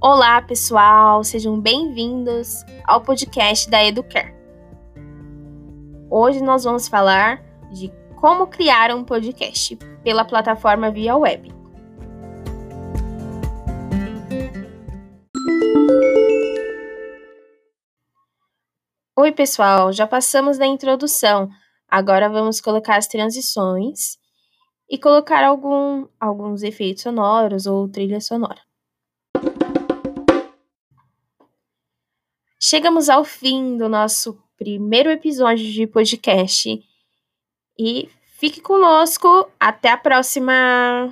Olá, pessoal, sejam bem-vindos ao podcast da Educare. Hoje nós vamos falar de como criar um podcast pela plataforma via web. Oi, pessoal, já passamos da introdução. Agora vamos colocar as transições e colocar algum, alguns efeitos sonoros ou trilha sonora. Chegamos ao fim do nosso primeiro episódio de podcast e fique conosco. Até a próxima!